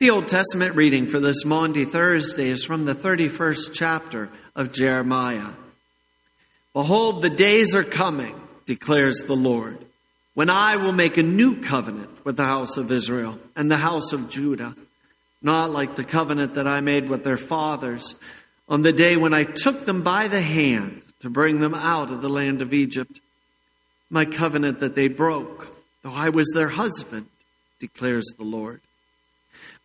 The Old Testament reading for this Maundy Thursday is from the 31st chapter of Jeremiah. Behold, the days are coming, declares the Lord, when I will make a new covenant with the house of Israel and the house of Judah, not like the covenant that I made with their fathers on the day when I took them by the hand to bring them out of the land of Egypt. My covenant that they broke, though I was their husband, declares the Lord.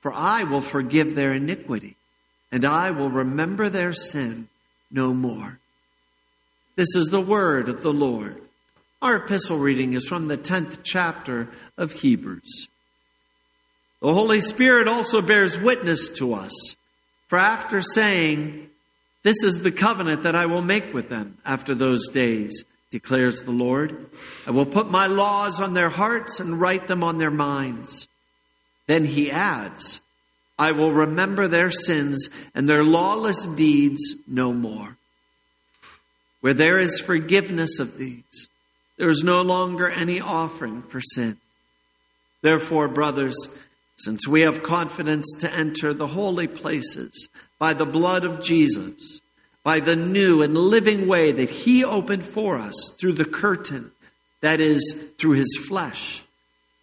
For I will forgive their iniquity, and I will remember their sin no more. This is the word of the Lord. Our epistle reading is from the 10th chapter of Hebrews. The Holy Spirit also bears witness to us, for after saying, This is the covenant that I will make with them after those days, declares the Lord, I will put my laws on their hearts and write them on their minds. Then he adds, I will remember their sins and their lawless deeds no more. Where there is forgiveness of these, there is no longer any offering for sin. Therefore, brothers, since we have confidence to enter the holy places by the blood of Jesus, by the new and living way that he opened for us through the curtain, that is, through his flesh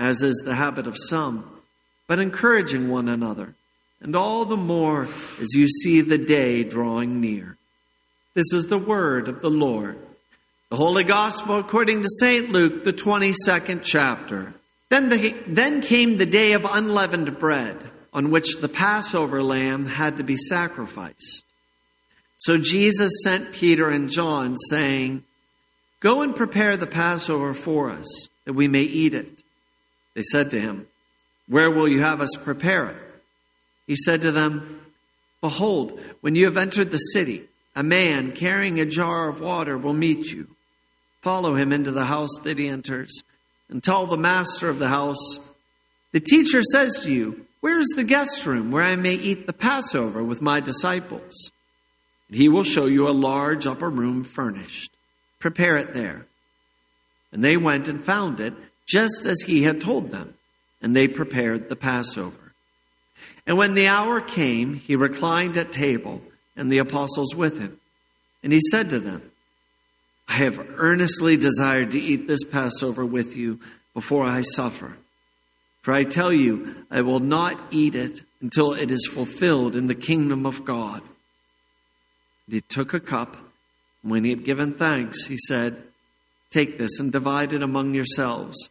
as is the habit of some, but encouraging one another, and all the more as you see the day drawing near. This is the word of the Lord. The Holy Gospel according to St. Luke, the 22nd chapter. Then, the, then came the day of unleavened bread, on which the Passover lamb had to be sacrificed. So Jesus sent Peter and John, saying, Go and prepare the Passover for us, that we may eat it. They said to him, Where will you have us prepare it? He said to them, Behold, when you have entered the city, a man carrying a jar of water will meet you. Follow him into the house that he enters, and tell the master of the house, The teacher says to you, Where is the guest room where I may eat the Passover with my disciples? And he will show you a large upper room furnished. Prepare it there. And they went and found it just as he had told them, and they prepared the Passover. And when the hour came, he reclined at table, and the apostles with him. And he said to them, I have earnestly desired to eat this Passover with you before I suffer. For I tell you, I will not eat it until it is fulfilled in the kingdom of God. And he took a cup, and when he had given thanks, he said, Take this and divide it among yourselves.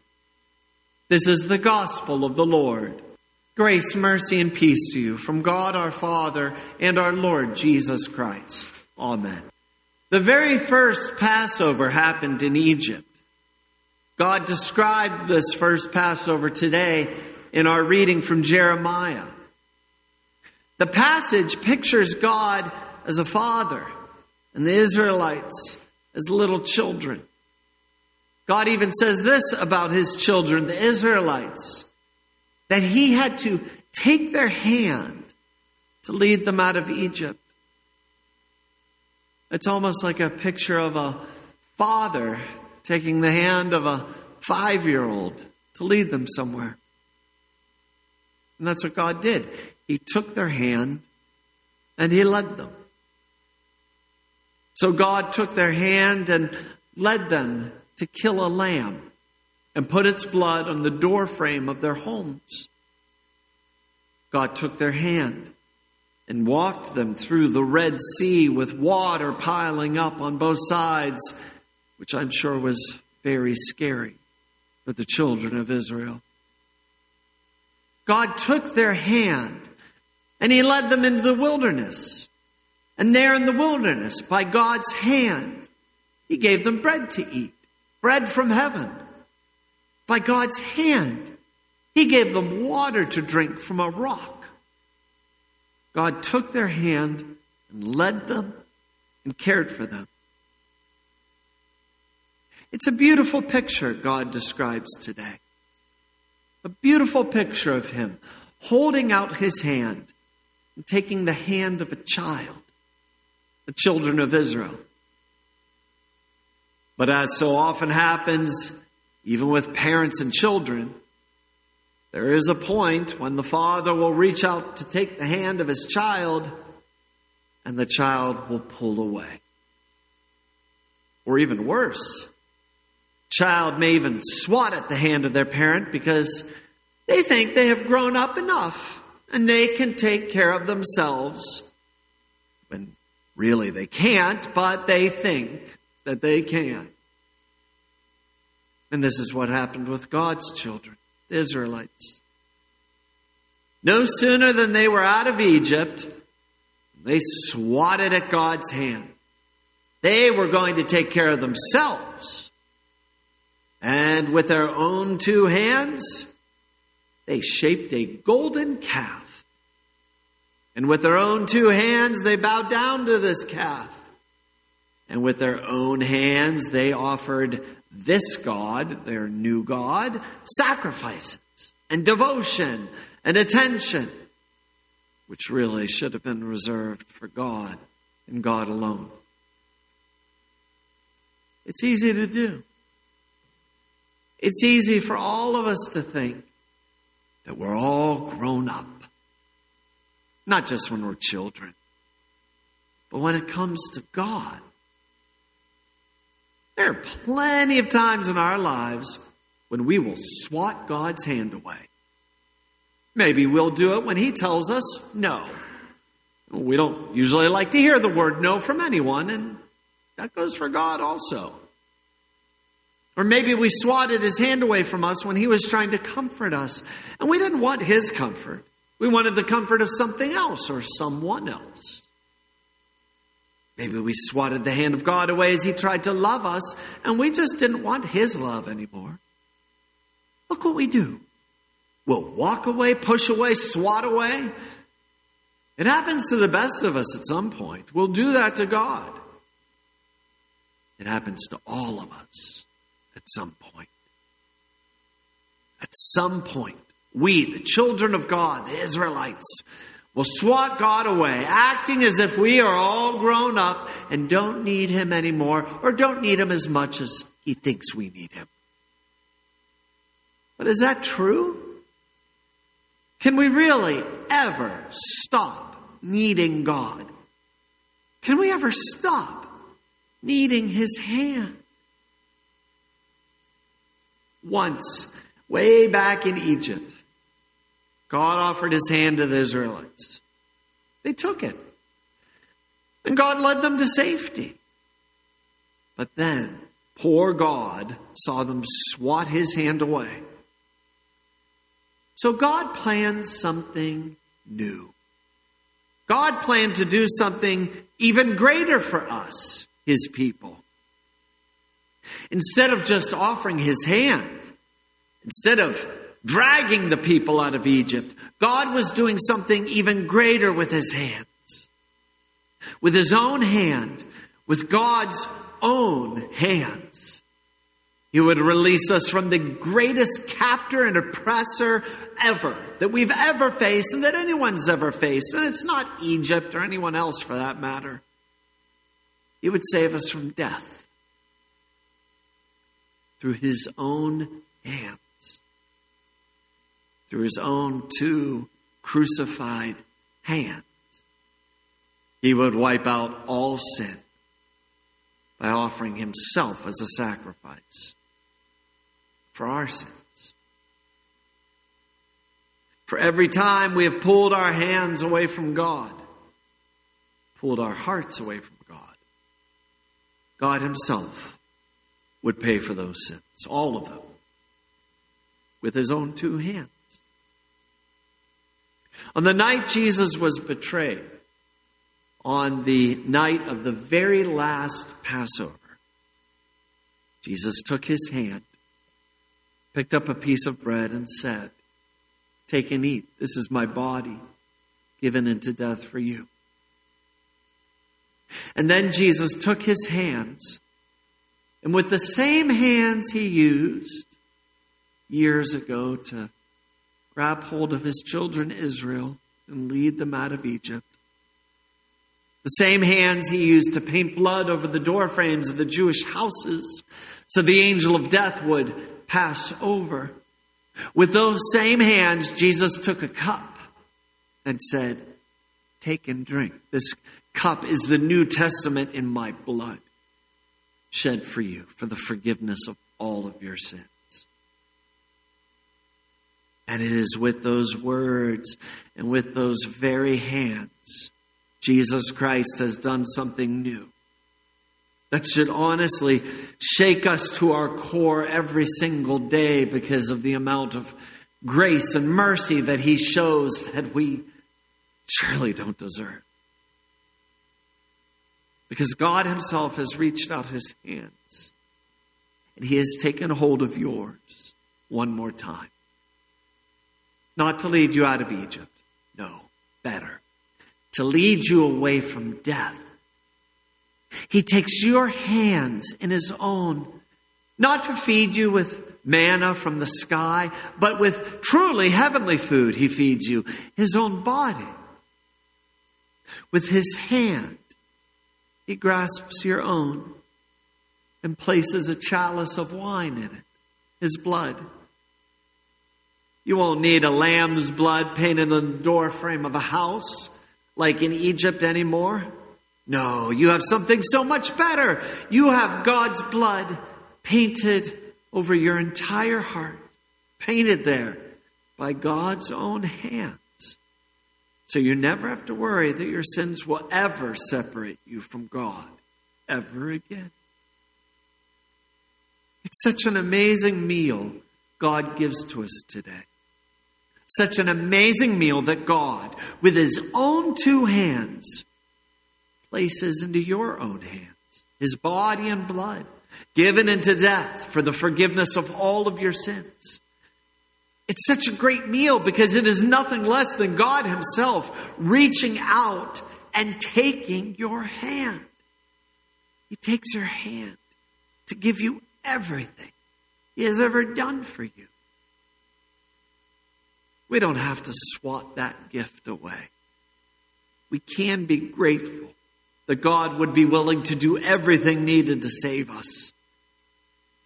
This is the gospel of the Lord. Grace, mercy, and peace to you from God our Father and our Lord Jesus Christ. Amen. The very first Passover happened in Egypt. God described this first Passover today in our reading from Jeremiah. The passage pictures God as a father and the Israelites as little children. God even says this about his children, the Israelites, that he had to take their hand to lead them out of Egypt. It's almost like a picture of a father taking the hand of a five year old to lead them somewhere. And that's what God did. He took their hand and He led them. So God took their hand and led them to kill a lamb and put its blood on the doorframe of their homes. God took their hand and walked them through the Red Sea with water piling up on both sides, which I'm sure was very scary for the children of Israel. God took their hand and he led them into the wilderness. And there in the wilderness, by God's hand, he gave them bread to eat, bread from heaven. By God's hand, he gave them water to drink from a rock. God took their hand and led them and cared for them. It's a beautiful picture God describes today. A beautiful picture of Him holding out His hand and taking the hand of a child, the children of Israel. But as so often happens, even with parents and children, there is a point when the father will reach out to take the hand of his child and the child will pull away. Or even worse, child may even swat at the hand of their parent because they think they have grown up enough and they can take care of themselves when really they can't, but they think that they can. And this is what happened with God's children, the Israelites. No sooner than they were out of Egypt, they swatted at God's hand. They were going to take care of themselves. And with their own two hands, they shaped a golden calf. And with their own two hands, they bowed down to this calf. And with their own hands, they offered this God, their new God, sacrifices and devotion and attention, which really should have been reserved for God and God alone. It's easy to do. It's easy for all of us to think that we're all grown up. Not just when we're children, but when it comes to God. There are plenty of times in our lives when we will swat God's hand away. Maybe we'll do it when He tells us no. We don't usually like to hear the word no from anyone, and that goes for God also. Or maybe we swatted His hand away from us when He was trying to comfort us, and we didn't want His comfort. We wanted the comfort of something else or someone else. Maybe we swatted the hand of God away as He tried to love us, and we just didn't want His love anymore. Look what we do. We'll walk away, push away, swat away. It happens to the best of us at some point. We'll do that to God. It happens to all of us at some point. At some point, we, the children of God, the Israelites, will swat God away, acting as if we are all grown up and don't need Him anymore or don't need Him as much as He thinks we need Him. But is that true? Can we really ever stop needing God? Can we ever stop needing His hand? Once, way back in Egypt, God offered his hand to the Israelites. They took it. And God led them to safety. But then, poor God saw them swat his hand away. So God planned something new. God planned to do something even greater for us, his people. Instead of just offering his hand, instead of dragging the people out of Egypt, God was doing something even greater with his hands. With his own hand, with God's own hands. He would release us from the greatest captor and oppressor ever that we've ever faced and that anyone's ever faced. And it's not Egypt or anyone else for that matter. He would save us from death through his own hands, through his own two crucified hands. He would wipe out all sin by offering himself as a sacrifice for our sins. For every time we have pulled our hands away from God, pulled our hearts away from God, God Himself would pay for those sins, all of them, with His own two hands. On the night Jesus was betrayed, on the night of the very last Passover, Jesus took his hand, picked up a piece of bread, and said, Take and eat. This is my body given into death for you. And then Jesus took his hands, and with the same hands he used years ago to grab hold of his children Israel and lead them out of Egypt, the same hands he used to paint blood over the doorframes of the Jewish houses so the angel of death would pass over. With those same hands, Jesus took a cup and said, Take and drink. This cup is the New Testament in my blood, shed for you for the forgiveness of all of your sins. And it is with those words and with those very hands, Jesus Christ has done something new. That should honestly shake us to our core every single day because of the amount of grace and mercy that He shows that we surely don't deserve. Because God Himself has reached out His hands and He has taken hold of yours one more time. Not to lead you out of Egypt, no, better, to lead you away from death. He takes your hands in His own, not to feed you with manna from the sky, but with truly heavenly food, He feeds you, His own body. With His hand, he grasps your own and places a chalice of wine in it, his blood. You won't need a lamb's blood painted on the doorframe of a house like in Egypt anymore. No, you have something so much better. You have God's blood painted over your entire heart, painted there by God's own hands. So you never have to worry that your sins will ever separate you from God, ever again. It's such an amazing meal God gives to us today. Such an amazing meal that God, with His own two hands, places into your own hands His body and blood, given into death for the forgiveness of all of your sins. It's such a great meal because it is nothing less than God Himself reaching out and taking your hand. He takes your hand to give you everything He has ever done for you. We don't have to swat that gift away. We can be grateful that God would be willing to do everything needed to save us.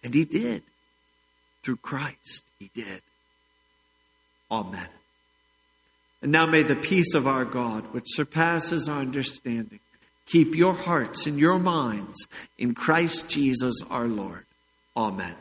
And He did. Through Christ, He did. Amen. And now may the peace of our God, which surpasses our understanding, keep your hearts and your minds in Christ Jesus our Lord. Amen.